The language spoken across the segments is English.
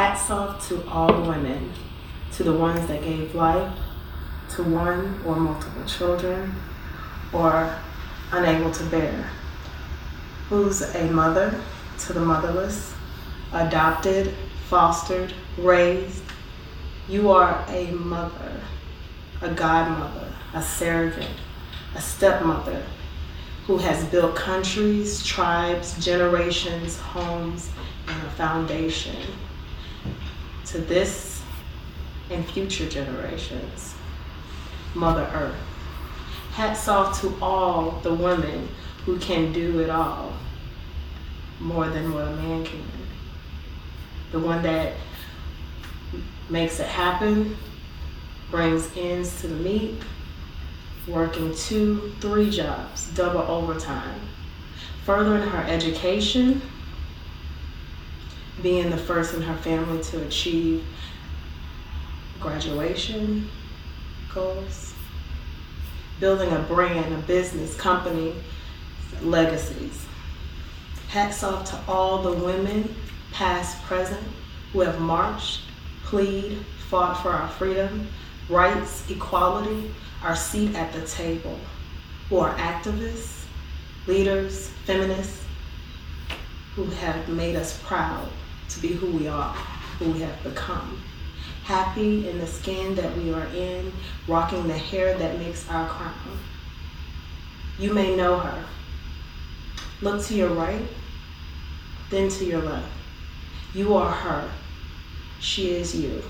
Hats off to all women, to the ones that gave life to one or multiple children, or unable to bear. Who's a mother to the motherless, adopted, fostered, raised. You are a mother, a godmother, a surrogate, a stepmother who has built countries, tribes, generations, homes, and a foundation to this and future generations. Mother Earth. Hats off to all the women who can do it all more than what a man can. The one that makes it happen, brings ends to the meat, working two, three jobs, double overtime, furthering her education, being the first in her family to achieve graduation goals, building a brand, a business, company, legacies. Hats off to all the women, past, present, who have marched, plead, fought for our freedom, rights, equality, our seat at the table, who are activists, leaders, feminists, who have made us proud to be who we are, who we have become. Happy in the skin that we are in, rocking the hair that makes our crown. You may know her. Look to your right, then to your left. You are her. She is you.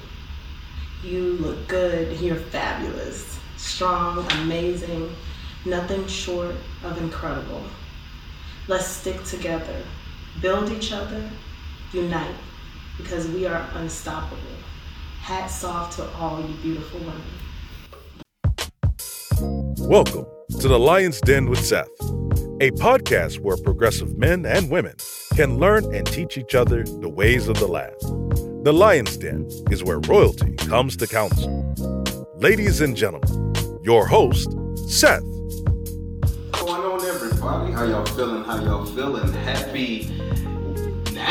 You look good. You're fabulous, strong, amazing, nothing short of incredible. Let's stick together, build each other, unite, because we are unstoppable. Hats off to all you beautiful women. Welcome to the Lion's Den with Seth, a podcast where progressive men and women can learn and teach each other the ways of the land. The Lion's Den is where royalty comes to council. Ladies and gentlemen, your host, Seth. What's going on, everybody? How y'all feeling? How y'all feeling? Happy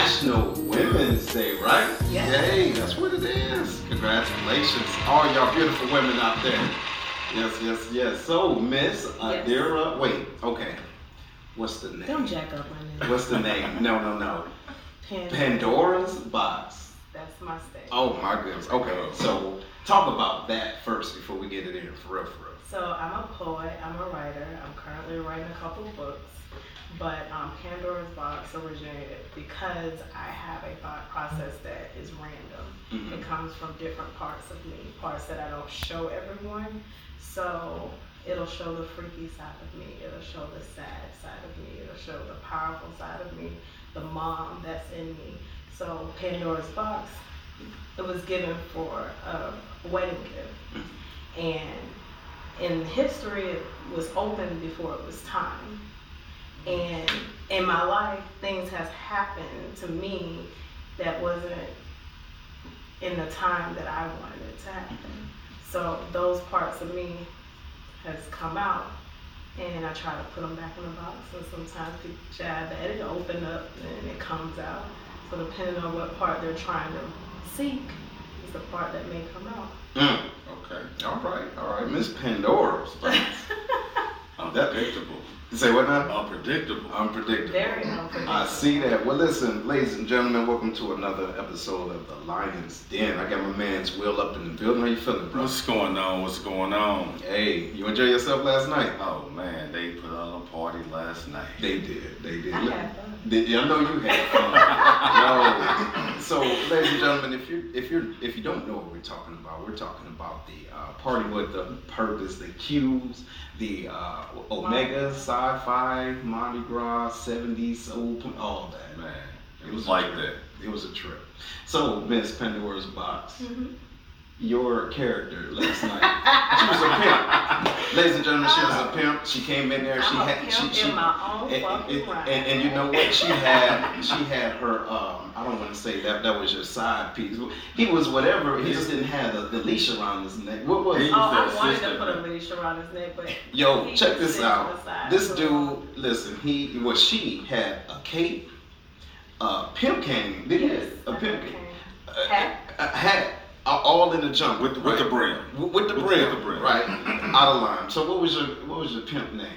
National Women's Day, right? Yeah. Yay, that's what it is. Congratulations, all y'all beautiful women out there. Yes, yes, yes. So, Miss Yes. Adira, wait, okay. What's the name? Don't jack up my name. What's the name? No, no, no. Pan- Pandora's Box. That's my stage. Oh my goodness. Okay, so talk about that first before we get it in for real, for real. So I'm a poet, I'm a writer. I'm currently writing a couple books. But um, Pandora's Box originated because I have a thought process that is random. Mhm. It comes from different parts of me, parts that I don't show everyone. So it'll show the freaky side of me, it'll show the sad side of me, it'll show the powerful side of me, the mom that's in me. So Pandora's Box, it was given for a wedding gift. And in history, it was open before it was time. And in my life, things have happened to me that wasn't in the time that I wanted it to happen. So those parts of me has come out, and I try to put them back in the box. And sometimes people jab at it, open up, and it comes out. So depending on what part they're trying to seek, is the part that may come out. Mm, okay. All right. All right. Miss Pandora's Box. Unpredictable. Say what now? Unpredictable. Unpredictable. Very unpredictable. I see that. Well, listen, ladies and gentlemen, welcome to another episode of the Lion's Den. I got my man's Will up in the building. How you feeling, bro? What's going on? What's going on? Hey, you enjoy yourself last night? Oh man, they put on a party last night. They did. They did. I Look- had fun. Did, yeah, I know you had. Yo, so, ladies and gentlemen, if you if you if you don't know what we're talking about, we're talking about the uh, party with the purpose, the Qs, the uh, Omega, Psi Phi, Mardi Gras, 70s, Soul, Pl- all that. Man, it It was like that. It was a trip. So, Miss Pandora's Box, Mhm. Your character last night. She was a pimp. Ladies and gentlemen, she was a pimp. She came in there. She I'm had she, pimp she in my own and, and, and, and you know what? She had she had her um I don't want to say that that was your side piece. He was whatever. He just didn't have the, the leash around his neck. What was He it? Oh, I was wanted to put a leash around his neck, but Yo, he check this out. side This so dude, listen, he well she had a cape, a pimp cane, didn't Yes, it? A I pimp had cane. Hat? A hat, uh, all in the jump With, with the brim. With, with the With- brim, with the brim. right? Out of line. So what was your what was your pimp name?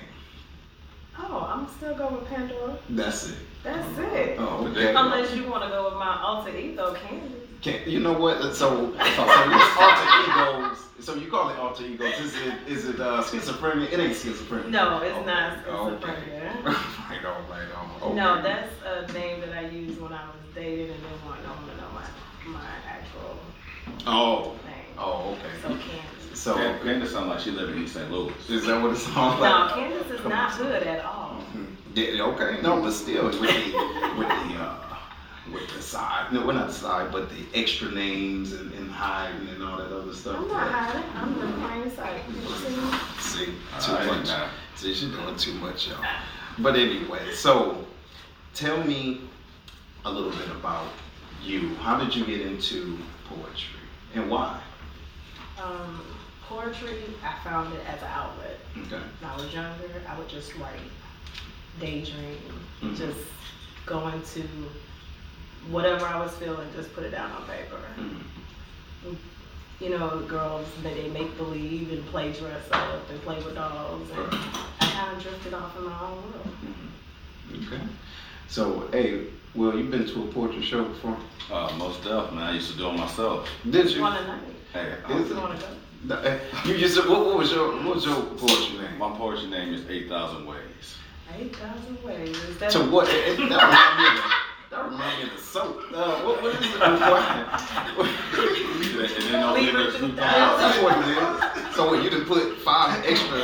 Oh, I'm still going with Pandora. That's it. That's it. Oh, There you. Unless you want to go with my alter ego, Candace. Can, you know what? So, so, so these alter egos. So you call it alter egos? Is it is it uh, schizophrenia? It ain't schizophrenia. No, it's Okay. not Okay. schizophrenia. right on, right on. Okay. No, that's a name that I used when I was dating and then wanted no one to know my, my actual Oh. name. Oh, So okay. Candace. So Can- Candace sound like she live in East St. Louis. is that what it sounds like? No, like? Candace is not hood at all. Mhm. Yeah, okay. No, but still with the with the uh, with the side. No, well not the side, but the extra names and, and hiding and all that other stuff. I'm not hiding. I'm the plain sight. See, too All right, much. now. See, she's doing too much, y'all. But anyway, so tell me a little bit about you. How did you get into poetry and why? Um, poetry, I found it as an outlet. Okay. When I was younger, I would just write, daydream, Mhm. just go into whatever I was feeling, just put it down on paper. Mhm. You know, girls, they, they make believe and play dress up and play with dolls. And Right. I kind of drifted off in my own world. Mhm. Okay. So, hey, well, you've been to a poetry show before? Uh, most deaf, man. I used to do it myself. Did you? One a night. Hey, Is You it? want to go? No, You just what, what was your what was your poetry name? my poetry name is 8,000 Ways. 8,000 ways. That To what? eh, eh, That reminds me of that reminds me of the soap. Uh, what, what is it? And then on Leave the it to other- Yeah, that's what it is. So what, you done put five extra.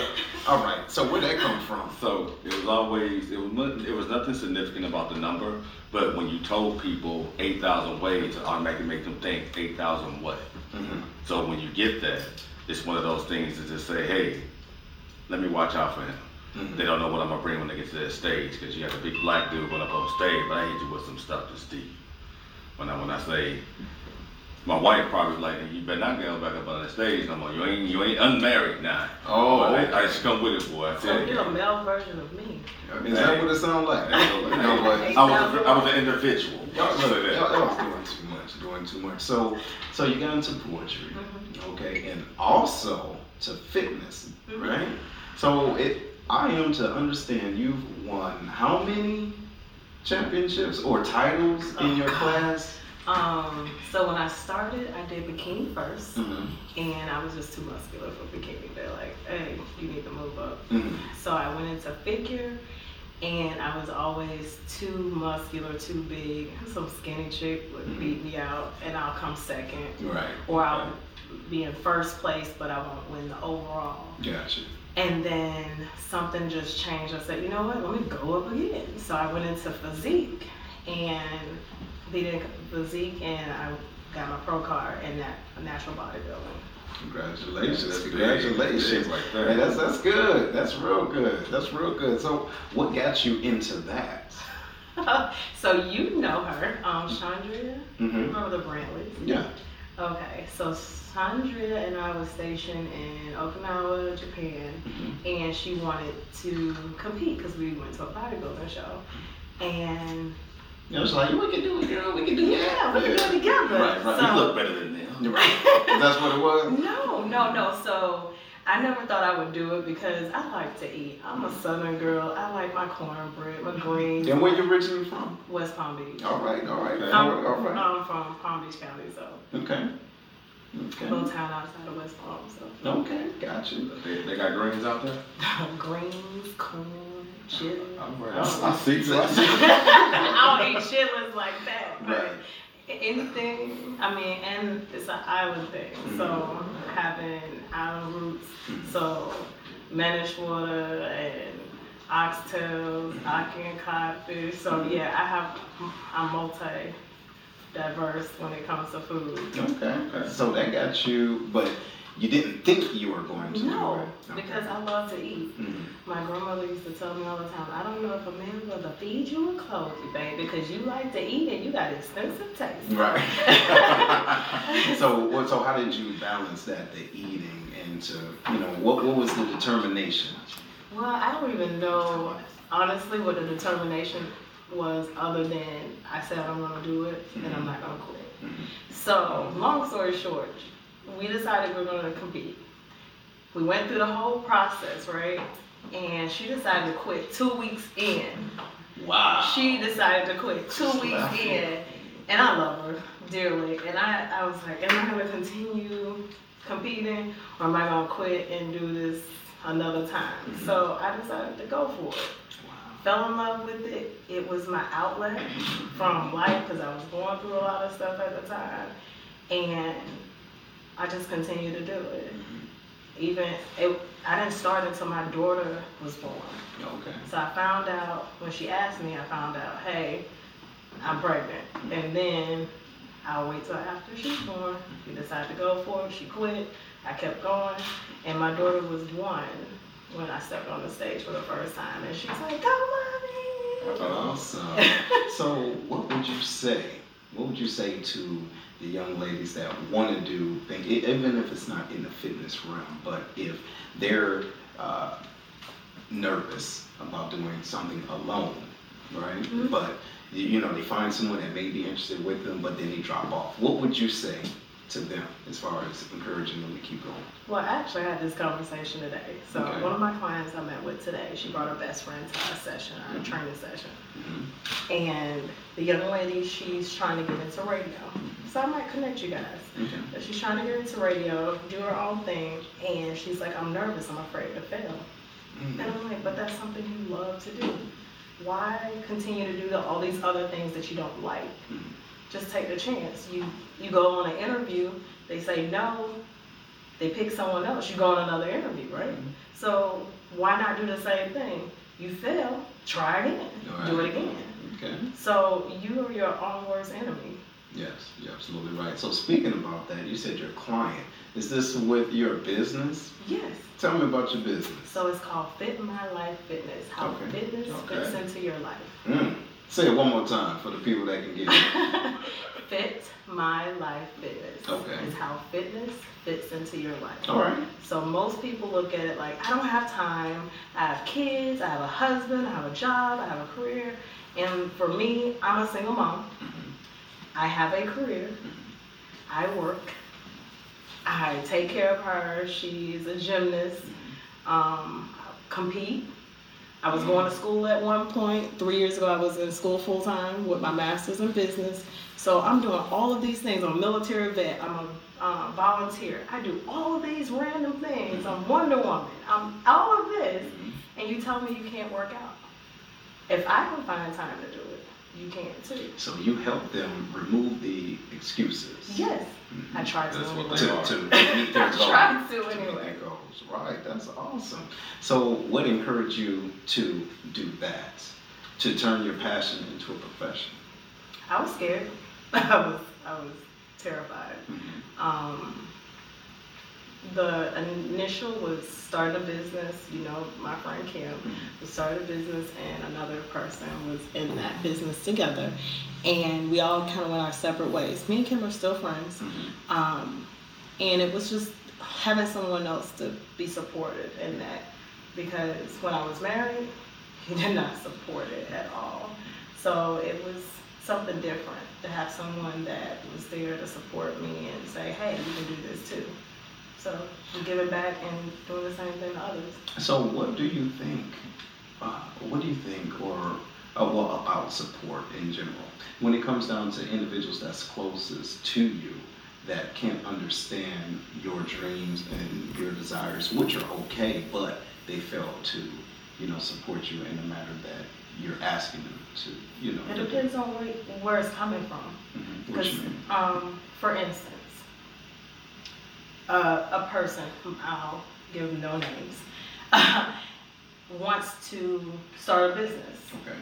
All right. So where'd that come from? So it was always it was it was nothing significant about the number, but when you told people eight thousand ways, it automatically make them think eight thousand what. Mhm. So when you get that, it's one of those things to just say, hey, let me watch out for him. Mhm. They don't know what I'm gonna bring when they get to that stage because you have a big black dude going up on stage, but I hit you with some stuff that's deep. When I when I say. My wife probably like, you better not go back up on the stage no more. You ain't you ain't unmarried now. Oh, But okay. I, I just come with it, boy. I So tell you. you're a male version of me. Is that what it sounds like? You know? I was, a, I was an individual. Y'all, Say look, that. y'all, y'all doing too much, doing too much. So, so you got into poetry, Mm-hmm. okay, and also to fitness, Mhm. right? So it, I am to understand you've won how many championships or titles in your class? Um, so when I started, I did bikini 1st Mm-hmm. and I was just too muscular for bikini. They're like, hey, you need to move up. Mm-hmm. So I went into figure, and I was always too muscular, too big. Some skinny chick would Mhm. beat me out, and I'll come second, Right. or I'll be in first place, but I won't win the overall. Gotcha. And then something just changed. I said, you know what? Let me go up again. So I went into physique and beat in physique, and I got my pro card in that natural bodybuilding. Congratulations! That's. Congratulations! Big like that. Hey, that's that's good. That's real good. That's real good. So, what got you into that? so you know her, um, Chandria. Mm-hmm. Remember the Brantleys? Yeah. Okay, so Sandria and I was stationed in Okinawa, Japan, Mhm. and she wanted to compete because we went to a bodybuilding show. And You know, it's like we can do it, girl. We can do it. yeah, we can do it together. Right, right. So, You look better than them. Right. That's what it was. No, no, no. So I never thought I would do it because I like to eat. I'm a Southern girl. I like my cornbread, my greens. And where you originally from? West Palm Beach. All right, all right, Okay. all I'm, right, all right. I'm from Palm Beach County, so Okay. a little town outside of West Palm. So Okay, got you. They, they got greens out there. greens, corn, chili. All right. I, I see you. I see you. I don't eat chitlins like that. but Right. Anything, I mean, and it's an island thing. So mm-hmm. having island roots, mm-hmm. so mannish water and oxtails, mm-hmm. ackee and codfish. So yeah, I have, I'm multi diverse when it comes to food. Okay. So that got you, but you didn't think you were going to No, do it. Okay. because I love to eat. Mhm. My grandmother used to tell me all the time, I don't know if a man will to feed you or clothe you, baby, because you like to eat and you got expensive taste. Right. so, what? So, how did you balance that, the eating, and to, you know, what? What was the determination? Well, I don't even know, honestly, what the determination was other than I said I'm gonna do it and I'm not gonna quit. Mhm. So, long story short, we decided we are gonna compete. We went through the whole process, right? And she decided to quit two weeks in. Wow. She decided to quit two weeks Wow. in, and I love her dearly. And I, I was like, am I gonna continue competing, or am I gonna quit and do this another time? Mhm. So I decided to go for it. Wow. Fell in love with it. It was my outlet from life because I was going through a lot of stuff at the time, and I just continued to do it. Even it, I didn't start until my daughter was born. Okay. So I found out when she asked me, I found out, hey, I'm pregnant. And then I'll wait till after she's born. We decided to go for it. She quit. I kept going. And my daughter was one when I stepped on the stage for the first time. And she's like, go, mommy. Awesome. so, what would you say? What would you say to the young ladies that want to do things, even if it's not in the fitness realm, but if they're uh, nervous about doing something alone, right? Mhm. But you know they find someone that may be interested with them, but then they drop off. What would you say to them as far as encouraging them to keep going? Well, actually, I had this conversation today. So Okay. one of my clients I met with today, she brought her best friend to our session, our Mhm. training session. hmm And the young lady, she's trying to get into radio. So I might connect you guys. Okay. But she's trying to get into radio, do her own thing, and she's like, I'm nervous, I'm afraid to fail. And Mhm. I'm like, but that's something you love to do. Why continue to do the, all these other things that you don't like? Just take the chance. You you go on an interview, they say no, they pick someone else. You go on another interview, right? Mhm. So why not do the same thing? You fail, try again, do it again. Okay. So you are your own worst enemy. Yes, you're absolutely right. So speaking about that, you said your client. Is this with your business? Yes. Tell me about your business. So it's called Fit My Life Fitness. How Okay. fitness fits into your life. Mm. Say it one more time for the people that can get it. Fit My Life Fitness. Okay. Is how fitness fits into your life. All right. So most people look at it like, I don't have time. I have kids. I have a husband. I have a job. I have a career. And for me, I'm a single mom. Mhm. I have a career. I work. I take care of her. She's a gymnast. Um, compete. I was going to school at one point. Three years ago, I was in school full time with my master's in business. So I'm doing all of these things. I'm a military vet. I'm a uh, volunteer. I do all of these random things. I'm Wonder Woman. I'm all of this. And you tell me you can't work out. If I can find time to do it, you can too. So you help them remove the excuses. Yes, Mhm. I tried to That's what anyway. they To, are. to meet their I goals. tried to To meet anyway. their goals. Right. That's awesome. So what encouraged you to do that? To turn your passion into a profession? I was scared. I was I was terrified. Mhm. Um, the initial was starting a business. You know, my friend Kim we started a business, and another person was in that business together, and we all kind of went our separate ways. Me and Kim are still friends, Mhm. um, and it was just having someone else to be supportive in that because when I was married, he did not support it at all. So it was something different to have someone that was there to support me and say, hey, you can do this too. So I'm giving back and doing the same thing to others. So what do you think? Uh, what do you think, or uh, well, about support in general? When it comes down to individuals that's closest to you, that can't understand your dreams and your desires, which are okay, but they fail to, you know, support you in the matter that you're asking them to, you know. It depends on where, where it's coming from. Mhm. Because, um, for instance, uh, a person, I'll give no names, wants to start a business. Okay.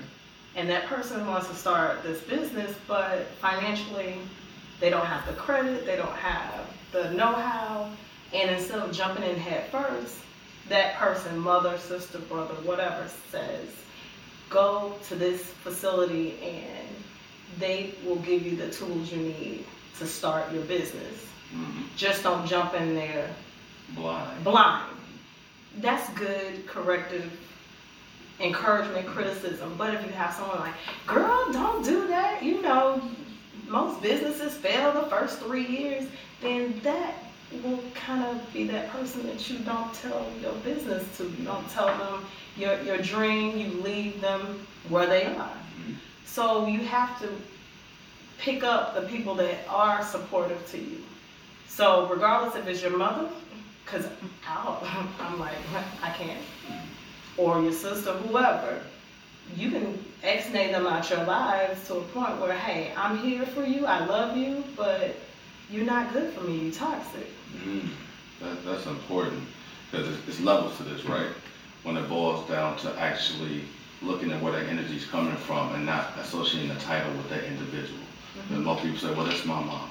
And that person wants to start this business, but financially, they don't have the credit, they don't have the know-how, and instead of jumping in head first, that person, mother, sister, brother, whatever, says, go to this facility and they will give you the tools you need to start your business. Mhm. Just don't jump in there Blind. blind. That's good corrective encouragement, criticism. But if you have someone like, girl, don't do that, you know, most businesses fail the first three years, then that will kind of be that person that you don't tell your business to. You don't tell them your, your dream, you leave them where they are. So you have to pick up the people that are supportive to you. So regardless if it's your mother, because I'm like, I can't, or your sister, whoever, you can ex-nay them out your lives to a point where, hey, I'm here for you, I love you, but you're not good for me, you're toxic. Mm, that, that's important because it's, it's levels to this, right? When it boils down to actually looking at where that energy is coming from and not associating the title with that individual. Mm-hmm. And most people say, well, that's my mama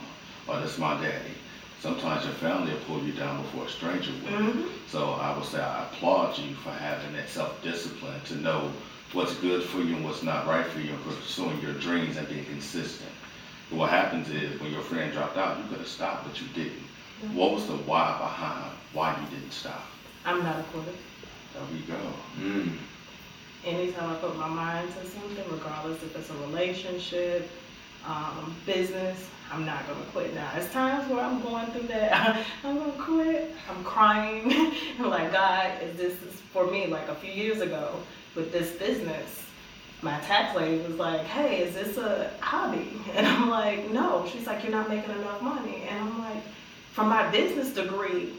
or that's my daddy. Sometimes your family will pull you down before a stranger will. Mm-hmm. So I would say I applaud you for having that self-discipline to know what's good for you and what's not right for you and pursuing your dreams and being consistent. But what happens is when your friend dropped out, you could have stopped, but you didn't. Mm-hmm. What was the why behind why you didn't stop? I'm not a quitter. There we go. Mm. Anytime I put my mind to something, regardless if it's a relationship, um, business, I'm not gonna quit now. It's times where I'm going through that. I'm gonna quit. I'm crying. I'm like, God, is this is for me? Like a few years ago with this business, my tax lady was like, Hey, is this a hobby? And I'm like, No. She's like, You're not making enough money. And I'm like, From my business degree,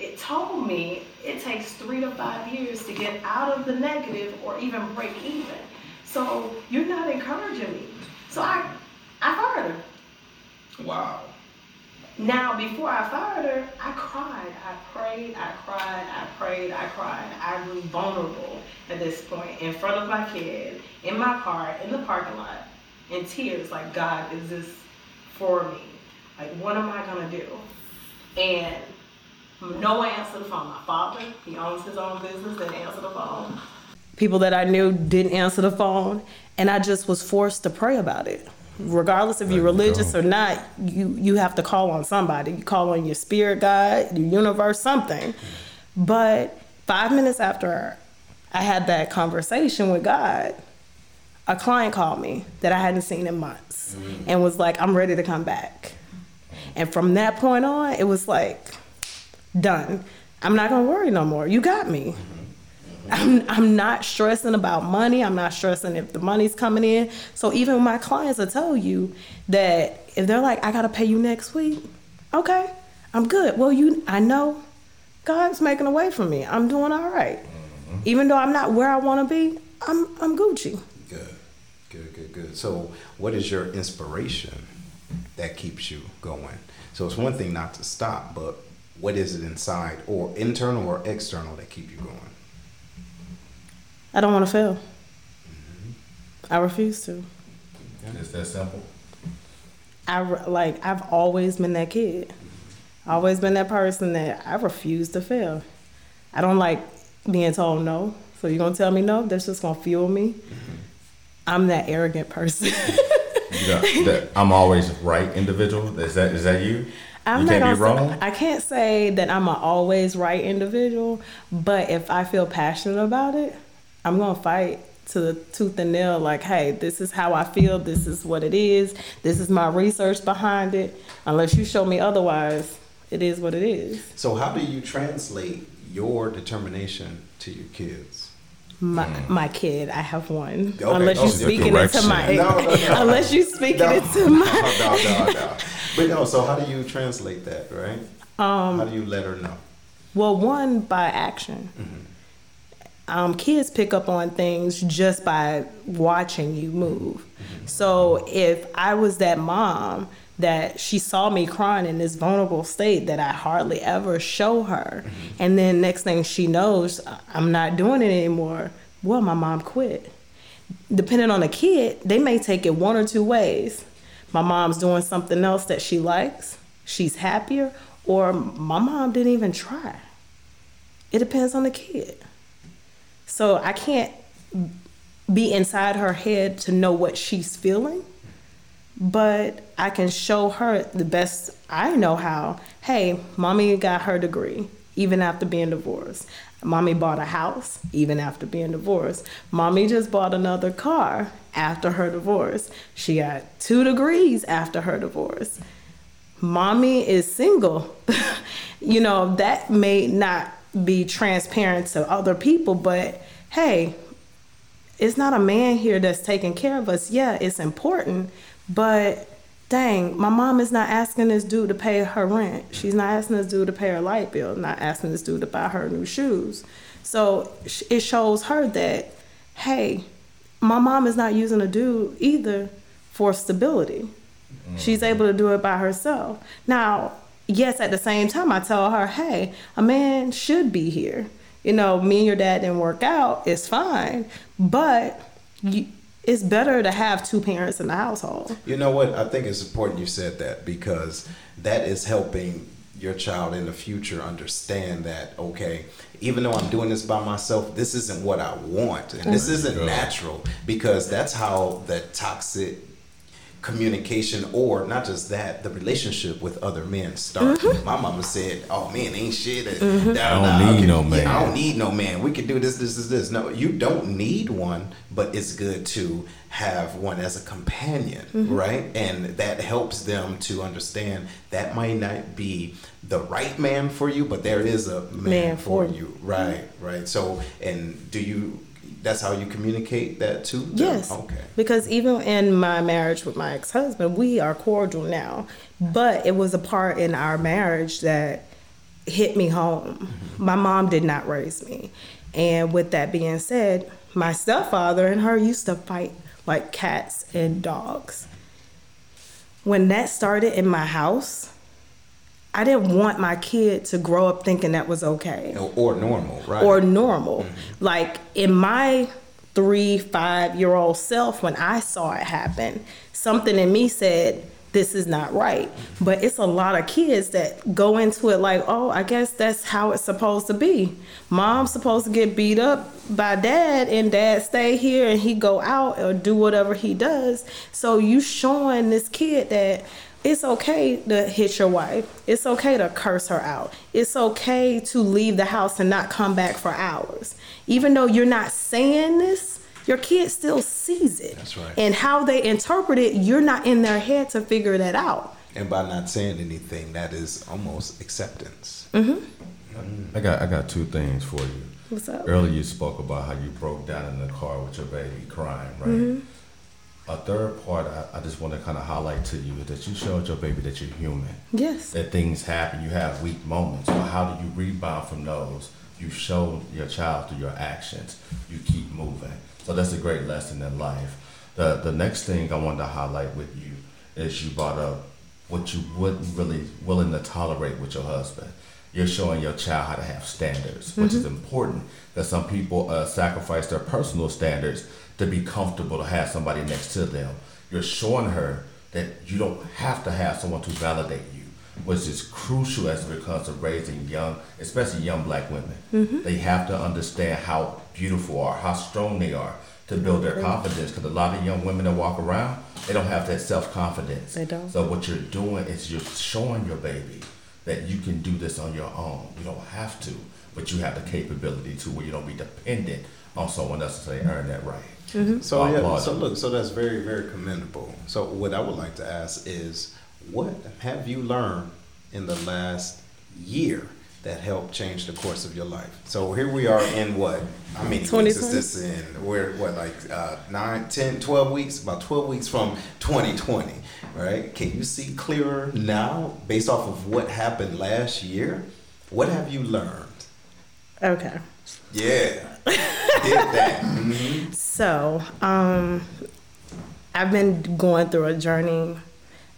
it told me it takes three to five years to get out of the negative or even break even. So you're not encouraging me. So I, I fired her. Wow. Now, before I fired her, I cried. I prayed, I cried, I prayed, I cried. I was vulnerable at this point in front of my kid, in my car, in the parking lot, in tears, like, God, is this for me? Like, what am I going to do? And no one answered the phone. My father, he owns his own business, didn't answer the phone. People that I knew didn't answer the phone, and I just was forced to pray about it regardless if you're religious or not, you you have to call on somebody. You call on your spirit guide, your universe, something. But five minutes after I had that conversation with God, a client called me that I hadn't seen in months mm-hmm. and was like, I'm ready to come back. And from that point on, it was like, done. I'm not gonna worry no more. You got me. Mm-hmm. I'm, I'm not stressing about money. I'm not stressing if the money's coming in. So even my clients will tell you that if they're like, I gotta pay you next week, okay, I'm good. Well, you, I know God's making a way for me. I'm doing all right. mm-hmm. Even though I'm not where I want to be, I'm I'm Gucci. Good, good, good, good. So, what is your inspiration that keeps you going? So it's one thing not to stop, but what is it inside or internal or external that keep you going? I don't want to fail. I refuse to. It's that simple. I like I've always been that kid. Always been that person that I refuse to fail. I don't like being told no. So you're gonna tell me no? That's just gonna fuel me. Mm-hmm. I'm that arrogant person. that I'm always right individual. Is that is that you? I'm you can't be wrong. Say, I can't say that I'm an always right individual, but if I feel passionate about it, I'm gonna fight to the tooth and nail like hey this is how i feel this is what it is this is my research behind it unless you show me otherwise it is what it is so how do you translate your determination to your kids my, mm. my kid, I have one. Okay. Unless you speaking it to my, no, no, no. unless you speaking no, it to my. no, no, no. But no. So how do you translate that, right? Um, how do you let her know? Well, one by action. Mm-hmm um, kids pick up on things just by watching you move. So if I was that mom that she saw me crying in this vulnerable state that I hardly ever show her, and then next thing she knows, I'm not doing it anymore. Well, my mom quit. Depending on the kid, they may take it one or two ways. My mom's doing something else that she likes, she's happier, or my mom didn't even try. It depends on the kid. So I can't be inside her head to know what she's feeling, but I can show her the best I know how. Hey, mommy got her degree even after being divorced. Mommy bought a house even after being divorced. Mommy just bought another car after her divorce. She got two degrees after her divorce. Mommy is single. you know, that may not be transparent to other people, but hey, it's not a man here that's taking care of us. Yeah, it's important, but dang, my mom is not asking this dude to pay her rent. She's not asking this dude to pay her light bill, not asking this dude to buy her new shoes. So it shows her that, hey, my mom is not using a dude either for stability. Mm. She's able to do it by herself. Now, yes, at the same time, I tell her, hey, a man should be here. You know, me and your dad didn't work out, it's fine. But you, it's better to have two parents in the household. You know what? I think it's important you said that because that is helping your child in the future understand that okay even though i'm doing this by myself this isn't what i want and this isn't natural because that's how that toxic communication or not just that the relationship with other men start. Mm-hmm. my mama said oh man ain't shit mm-hmm. i don't need no man. Yeah, i don't need no man. We can do this this is this. No you don't need one but it's good to have one as a companion mm-hmm. right? And that helps them to understand that might not be the right man for you but there is a man, man for, for you. Right right. So and do you that's how you communicate that too? Yes. Okay. Because even in my marriage with my ex husband, we are cordial now. But it was a part in our marriage that hit me home. Mm-hmm. My mom did not raise me. And with that being said, my stepfather and her used to fight like cats and dogs. When that started in my house, I didn't want my kid to grow up thinking that was okay or, normal, right? Or normal. Mm-hmm. Like in my three, five year old self, when I saw it happen, something in me said, this is not right. But it's a lot of kids that go into it like, oh, I guess that's how it's supposed to be. Mom's supposed to get beat up by dad and dad stay here and he go out or do whatever he does. So you showing this kid that it's okay to hit your wife. It's okay to curse her out. It's okay to leave the house and not come back for hours. Even though you're not saying this, your kid still sees it. That's right. And how they interpret it, you're not in their head to figure that out. And by not saying anything, that is almost acceptance. Mm-hmm. I got I got two things for you. What's up? Earlier you spoke about how you broke down in the car with your baby crying, right? Mm-hmm a third part I, I just want to kind of highlight to you is that you showed your baby that you're human. Yes. That things happen, you have weak moments. But how do you rebound from those? You show your child through your actions. You keep moving. So that's a great lesson in life. The the next thing I wanted to highlight with you is you brought up what you wouldn't really willing to tolerate with your husband. You're showing your child how to have standards, mm-hmm. which is mm-hmm. important. That some people uh, sacrifice their personal standards to be comfortable to have somebody next to them. You're showing her that you don't have to have someone to validate you, which is crucial as it comes to raising young, especially young black women. Mm-hmm. They have to understand how beautiful are, how strong they are to build their confidence. Because a lot of young women that walk around, they don't have that self confidence. They don't. So what you're doing is you're showing your baby that you can do this on your own. You don't have to, but you have the capability to where you don't be dependent on someone else to say earn that right. Mm-hmm. So yeah, so look, so that's very very commendable. So what I would like to ask is, what have you learned in the last year that helped change the course of your life? So here we are in what? I mean, weeks is this in? We're what like uh, 9, 10, 12 weeks? About 12 weeks from 2020, right? Can you see clearer now based off of what happened last year? What have you learned? Okay. Yeah. Did that. Mm-hmm. So, um, I've been going through a journey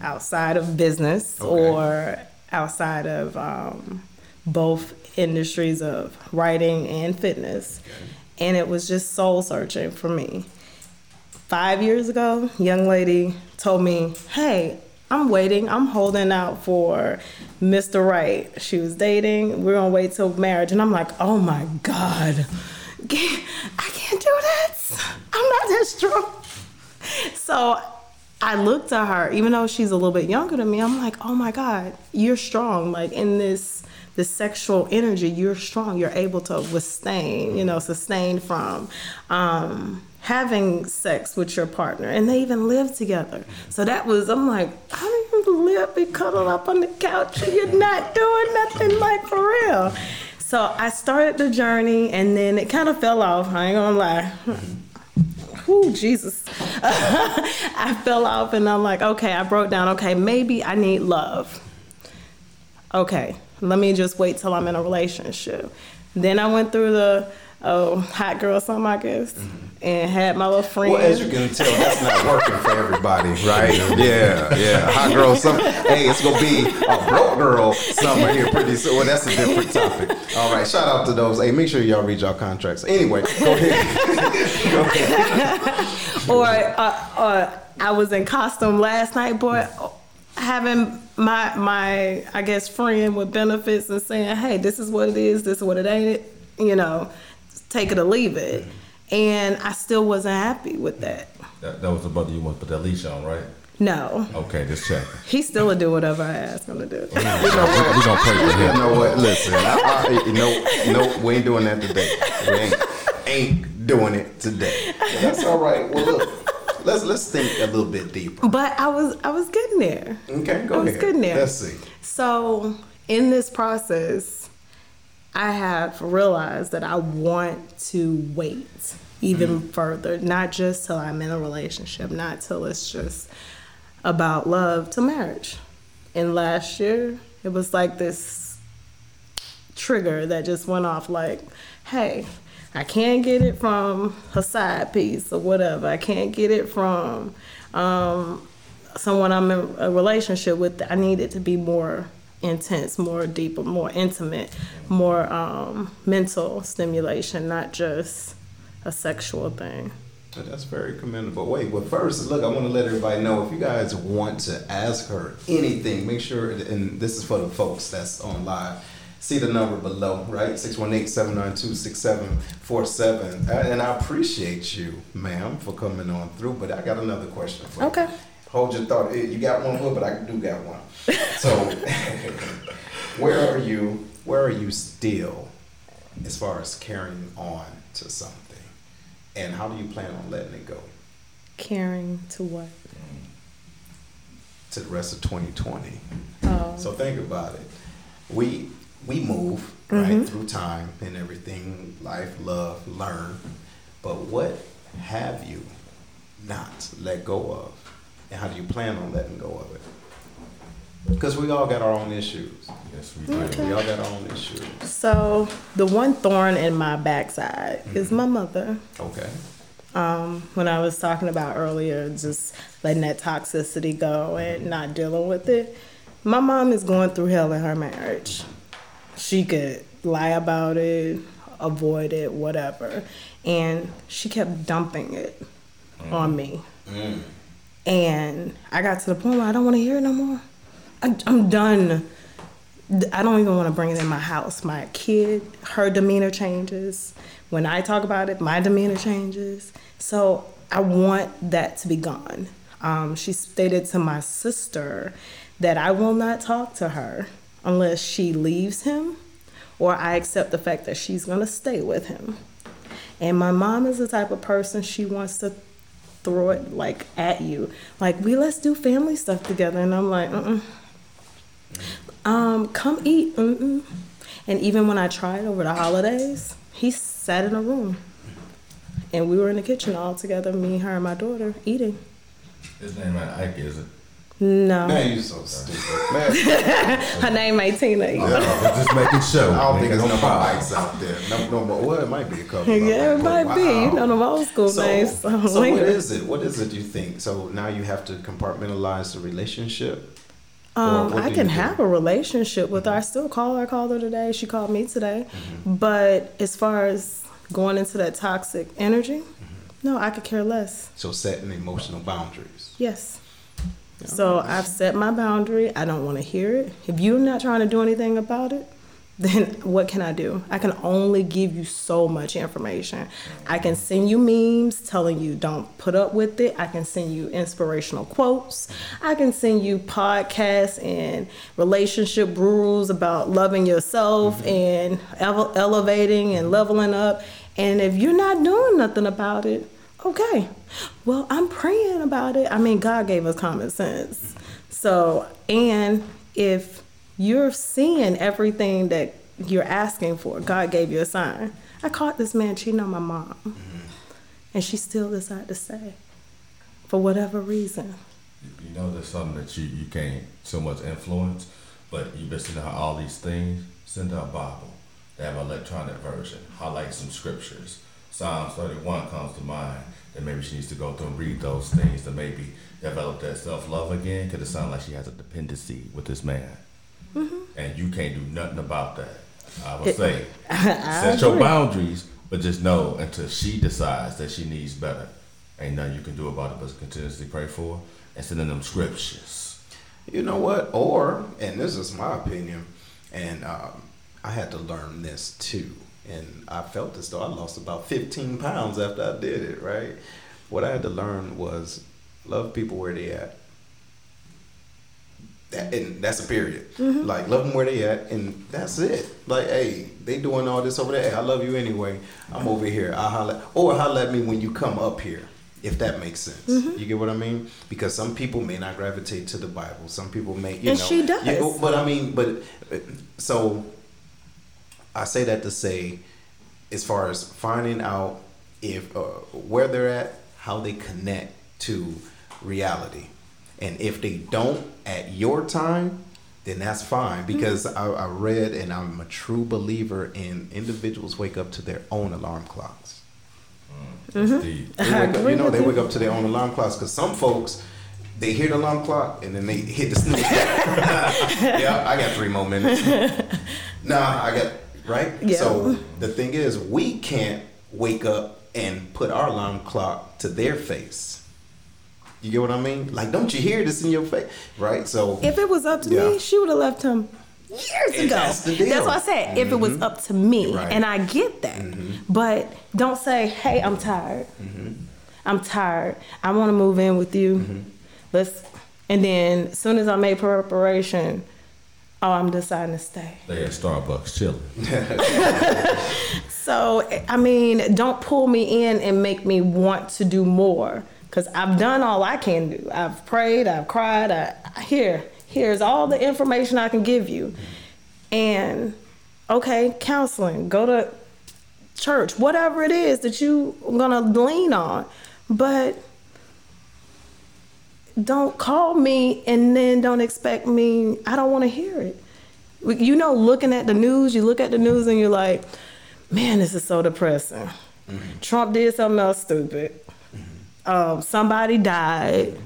outside of business okay. or outside of um, both industries of writing and fitness. Okay. And it was just soul searching for me. Five years ago, young lady told me, Hey, I'm waiting. I'm holding out for Mr. Right. She was dating. We're gonna wait till marriage, and I'm like, oh my god, I can't do this. I'm not that strong. So I looked at her, even though she's a little bit younger than me. I'm like, oh my god, you're strong. Like in this the sexual energy, you're strong. You're able to withstand, you know, sustain from um, having sex with your partner, and they even live together. So that was, I'm like, do you live, be cuddled up on the couch, and you're not doing nothing like for real. So I started the journey, and then it kind of fell off. I ain't gonna lie. Mm-hmm. Ooh, Jesus. I fell off and I'm like, okay, I broke down, okay, maybe I need love. Okay, let me just wait till I'm in a relationship. Then I went through the oh, hot girl summer, I guess, and had my little friend. Well, as you can tell, that's not working for everybody, right? Yeah, yeah. Hot girl summer. Hey, it's gonna be a broke girl summer here pretty soon. Well, that's a different topic. All right, shout out to those. Hey, make sure y'all read y'all contracts. Anyway, go ahead. go ahead. or uh, uh, I was in costume last night, boy. Having my my I guess friend with benefits and saying, "Hey, this is what it is. This is what it ain't." You know, take it or leave it. And I still wasn't happy with that. That, that was the brother you want to put that leash on, right? No, Okay, just check. he still will do whatever I ask him to do. We gonna pray for You him. know what? Listen, I, I, no, no, we ain't doing that today. We ain't, ain't doing it today. That's all right. Well, look, let's let's think a little bit deeper. But I was I was getting there. Okay, go I was getting there. Let's see. So in this process, I have realized that I want to wait even further, not just till I'm in a relationship, not till it's just about love to marriage. And last year, it was like this trigger that just went off like, hey, I can't get it from a side piece or whatever. I can't get it from um, someone I'm in a relationship with. I need it to be more intense, more deeper, more intimate, more um, mental stimulation, not just a sexual thing. But That's very commendable. Wait, but first, look, I want to let everybody know if you guys want to ask her anything, make sure, and this is for the folks that's on live, see the number below, right? 618 792 6747. And I appreciate you, ma'am, for coming on through, but I got another question for you. Okay. Hold your thought. Eh, You got one, Will, but I do got one. So, where are you? Where are you still, as far as carrying on to something, and how do you plan on letting it go Caring to what? to the rest of 2020? Oh. So think about it. We we move right through time and everything, life, love, learn. But what have you not let go of, and how do you plan on letting go of it? Because we all got our own issues. Yes, we do. We all got our own issues. So the one thorn in my backside is my mm-hmm. mother. Okay. Um, when I was talking about earlier, just letting that toxicity go and mm-hmm. not dealing with it. My mom is going through hell in her marriage. She could lie about it, avoid it, whatever. And she kept dumping it mm-hmm. on me. Mm. And I got to the point where I don't want to hear it no more. I, I'm done. I don't even want to bring it in my house. My kid, her demeanor changes. When I talk about it, my demeanor changes. So I want that to be gone. Um, she stated to my sister that I will not talk to her unless she leaves him or I accept the fact that she's going to stay with him. And my mom is the type of person she wants to throw it like at you. Like, we let's do family stuff together. And I'm like, mm um, come eat. Mm-mm. And even when I tried over the holidays, he sat in a room. And we were in the kitchen all together, me, her, and my daughter, eating. His name ain't Ike, is it? No. Man, you so stupid. Man, Her name ain't Tina. either. I'm just making sure. I don't think Ain't there's no problem. bikes out there. No, no more. Well, it might be a couple. Yeah, it might but be. You wow. know them old school So, names. so So, what linger. is it? What is it you think? So now you have to compartmentalize the relationship? Um, I can have a relationship with her. I still call her. I called her today. She called me today. Mm-hmm. But as far as going into that toxic energy, Mm-hmm. no, I could care less. So setting emotional boundaries. Yes. So I've set my boundary. I don't want to hear it. If you're not trying to do anything about it, then what can I do? I can only give you so much information. I can send you memes telling you don't put up with it. I can send you inspirational quotes. I can send you podcasts and relationship rules about loving yourself mm-hmm. and ele- elevating and leveling up. And if you're not doing nothing about it, okay. Well, I'm praying about it. I mean, God gave us common sense. So, and if you're seeing everything that you're asking for. God gave you a sign. I caught this man cheating on my mom, mm-hmm. and she still decided to stay for whatever reason. You know, there's something that you, you can't so much influence, but you've been sending her all these things. Send her a Bible. They have an electronic version. Highlight some scriptures. Psalms 31 comes to mind. That maybe she needs to go through and read those things to maybe develop that self love again. Because it sounds like she has a dependency with this man. Mm-hmm. And you can't do nothing about that. I would say set your boundaries, but just know until she decides that she needs better, ain't nothing you can do about it but continuously pray for and sending them scriptures. You know what? Or, and this is my opinion, and um, I had to learn this too. And I felt as though I lost about 15 pounds after I did it, right? What I had to learn was love people where they at that, and that's a period. Mm-hmm. Like love them where they at, and that's it. Like, hey, they doing all this over there. Hey, I love you anyway. I'm over here. I holla or holla at me when you come up here, if that makes sense. Mm-hmm. You get what I mean? Because some people may not gravitate to the Bible. Some people may, you and know. she does. You but I mean, but so I say that to say, as far as finding out if uh, where they're at, how they connect to reality and if they don't at your time, then that's fine because mm-hmm. I, I, read and I'm a true believer in individuals wake up to their own alarm clocks. Mm-hmm. They wake up, you know, they wake up to their own alarm clocks because some folks they hear the alarm clock and then they hit the snooze. yeah, I got three more minutes. nah, I got right. Yeah. So the thing is, we can't wake up and put our alarm clock to their face. You get what I mean? Like, don't you hear this in your face? Right? So if it was up to yeah. me, she would have left him years ago. That's, that's what I said. Mm-hmm. If it was mm-hmm. up to me, right. and I get that, mm-hmm. but don't say, "Hey, I'm tired. Mm-hmm. I'm tired. I want to move in with you. Mm-hmm. Let's." And then, as soon as I made preparation, oh, I'm deciding to stay. They at Starbucks chilling. so, I mean, don't pull me in and make me want to do more because I've done all I can do. I've prayed, I've cried. I, here, here's all the information I can give you. And okay, counseling, go to church, whatever it is that you're gonna lean on. But don't call me and then don't expect me, I don't wanna hear it. You know, looking at the news, you look at the news and you're like, man, this is so depressing. Mm-hmm. Trump did something else stupid um, somebody died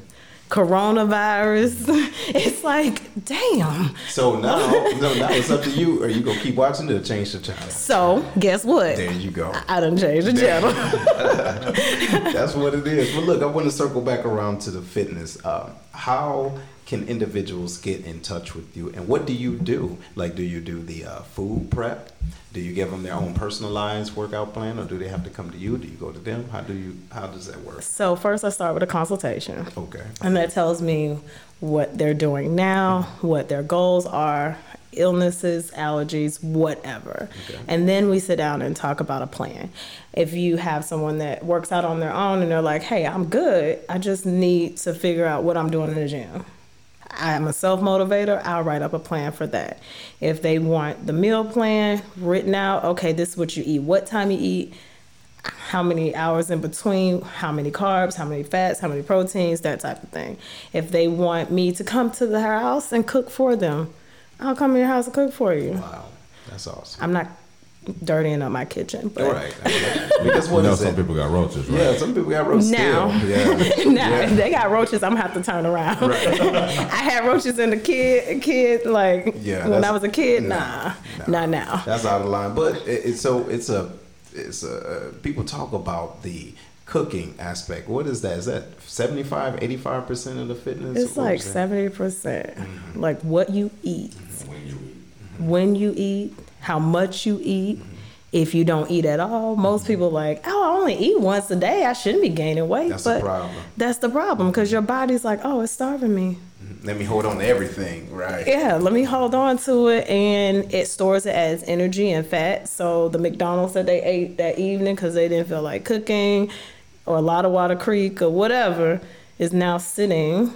coronavirus. It's like, damn. So now, no, now it's up to you. Are you gonna keep watching it or change the channel? So guess what? There you go. I, I done changed the channel. That's what it is. But look, I want to circle back around to the fitness. Um, how can individuals get in touch with you, and what do you do? Like, do you do the uh, food prep? do you give them their own personalized workout plan or do they have to come to you? Do you go to them? How do you how does that work? So first i start with a consultation. Okay. And that tells me what they're doing now what their goals are illnesses allergies whatever. Okay. and then we sit down and talk about a plan. If you have someone that works out on their own and they're like hey i'm good. I just need to figure out what i'm doing in the gym I'm a self motivator, I'll write up a plan for that. If they want the meal plan written out, okay, this is what you eat, what time you eat, how many hours in between, how many carbs, how many fats, how many proteins, that type of thing. If they want me to come to their house and cook for them, I'll come to your house and cook for you. Wow, that's awesome. I'm not dirtying up my kitchen. But right. because what you know, some people got roaches, right? Yeah, some people got roaches. Now, yeah. now yeah. they got roaches. I'm gonna have to turn around. Right. I had roaches in the kid, kid like yeah, when I was a kid. Nah, nah, not now. That's out of line. But it, it's so it's a it's a people talk about the cooking aspect. What is that? Is that 75, 85 percent of the fitness? It's like seventy percent. Mm-hmm. Like what you eat. When you eat. Mm-hmm. When you eat how much you eat. If you don't eat at all, most people are like, oh, I only eat once a day. I shouldn't be gaining weight. That's the but problem. That's the problem because your body's like, oh, it's starving me. Mm-hmm. Let me hold on to everything, right? Yeah, let me hold on to it, and it stores it as energy and fat. So the McDonald's that they ate that evening because they didn't feel like cooking, or a lot of Water Creek or whatever, is now sitting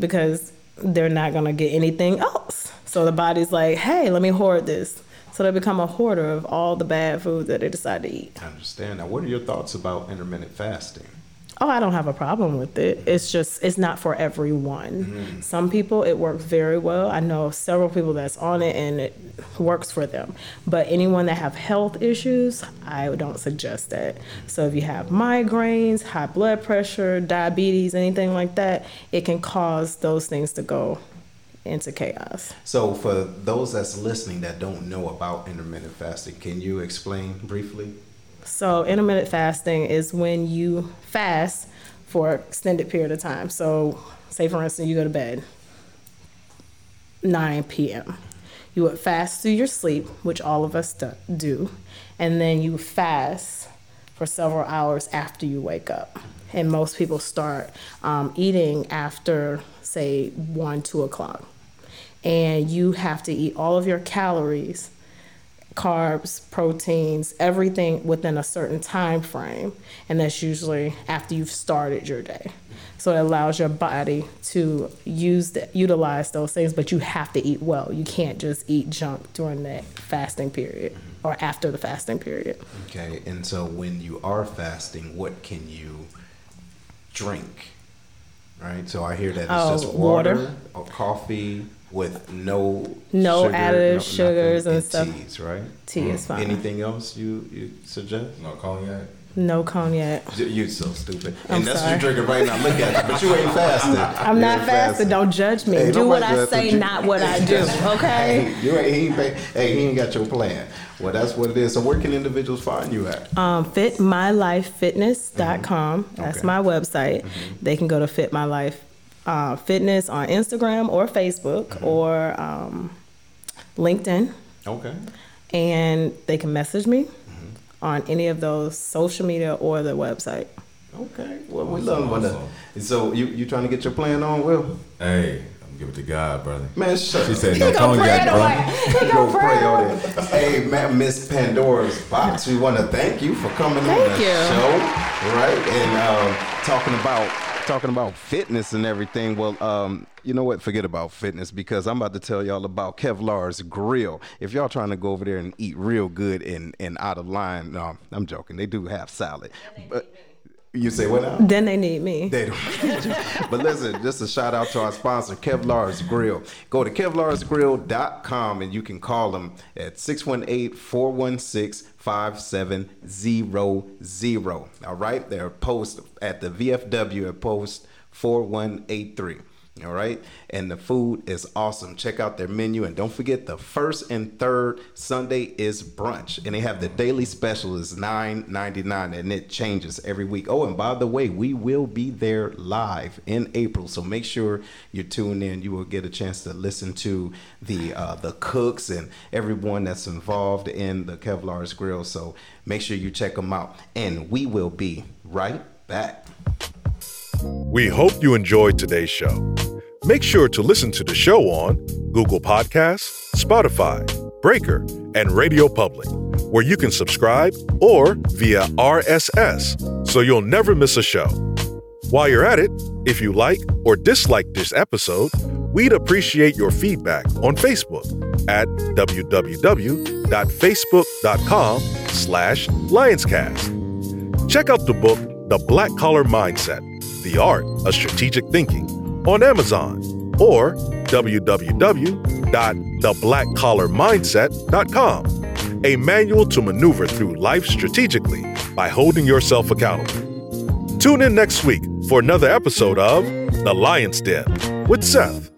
because they're not gonna get anything else. So the body's like, hey, let me hoard this. So they become a hoarder of all the bad food that they decide to eat. I understand. Now, what are your thoughts about intermittent fasting? Oh, I don't have a problem with it. It's just it's not for everyone. Mm-hmm. Some people it works very well. I know several people that's on it and it works for them. But anyone that have health issues, I don't suggest that. So if you have migraines, high blood pressure, diabetes, anything like that, it can cause those things to go into chaos. So, for those that's listening that don't know about intermittent fasting, can you explain briefly? So intermittent fasting is when you fast for an extended period of time. So say for instance you go to bed 9 p.m. You would fast through your sleep, which all of us do- and then you fast for several hours after you wake up. And most people start um, eating after, say, 1, 2 o'clock. And you have to eat all of your calories carbs, proteins, everything within a certain time frame, and that's usually after you've started your day. So it allows your body to use the, utilize those things, but you have to eat well. You can't just eat junk during that fasting period or after the fasting period. Okay, and so when you are fasting, what can you drink? Right. So I hear that it's Oh, just water, water. or coffee with no No added nothing, sugars and stuff. teas, right? Tea is mm. fine. Anything else you you suggest? No cognac. No cognac. You- You're so stupid. I'm and that's sorry. what you're drinking right now. Look at you, but you ain't fasting. I'm You not ain't fasting. Don't judge me. Hey, do what I say, you. not what I do. Okay. Hey, you ain't, he ain't pay, hey, he ain't got your plan. Well, that's what it is. So where can individuals find you at? um, fitmylifefitness.com. Mm-hmm. That's Okay. my website. Mm-hmm. They can go to Fit My Life uh, Fitness on Instagram or Facebook or um, LinkedIn. Okay. And they can message me on any of those social media or the website. Okay. Well, we Awesome, love one. awesome. So you you trying to get your plan on, Will? Hey, I'm give it to God, brother. Man, shut She up. said no cognac, bro. Go pray on it. Hey, man, Miss Pandora's box. We want to thank you for coming on the you. show, right? And um, talking about talking about fitness and everything. Well, um, you know what? Forget about fitness because I'm about to tell y'all about Kevlar's Grill. If y'all trying to go over there and eat real good and and out of line, no, I'm joking. They do have salad, but. You say what now? Then they need me. They don't. but listen, just a shout out to our sponsor, Kevlar's Grill. Go to kevlarsgrill.com and you can call them at 618 416 5700. All right? They're post at the VFW at post 4183. All right. And the food is awesome. Check out their menu. And don't forget the first and third Sunday is brunch. And they have the daily special is $9.99 and it changes every week. Oh, and by the way, we will be there live in April. So make sure you tune in. You will get a chance to listen to the uh, the cooks and everyone that's involved in the Kevlar's Grill. So make sure you check them out. And we will be right back. We hope you enjoyed today's show. Make sure to listen to the show on Google Podcasts, Spotify, Breaker, and Radio Public, where you can subscribe or via RSS so you'll never miss a show. While you're at it, if you like or dislike this episode, we'd appreciate your feedback on Facebook at www.facebook.com slash lionscast. Check out the book, The Black Collar Mindset, The Art of Strategic Thinking on Amazon or www.theblackcollarmindset.com, a manual to maneuver through life strategically by holding yourself accountable. Tune in next week for another episode of The Lion's Den with Seth.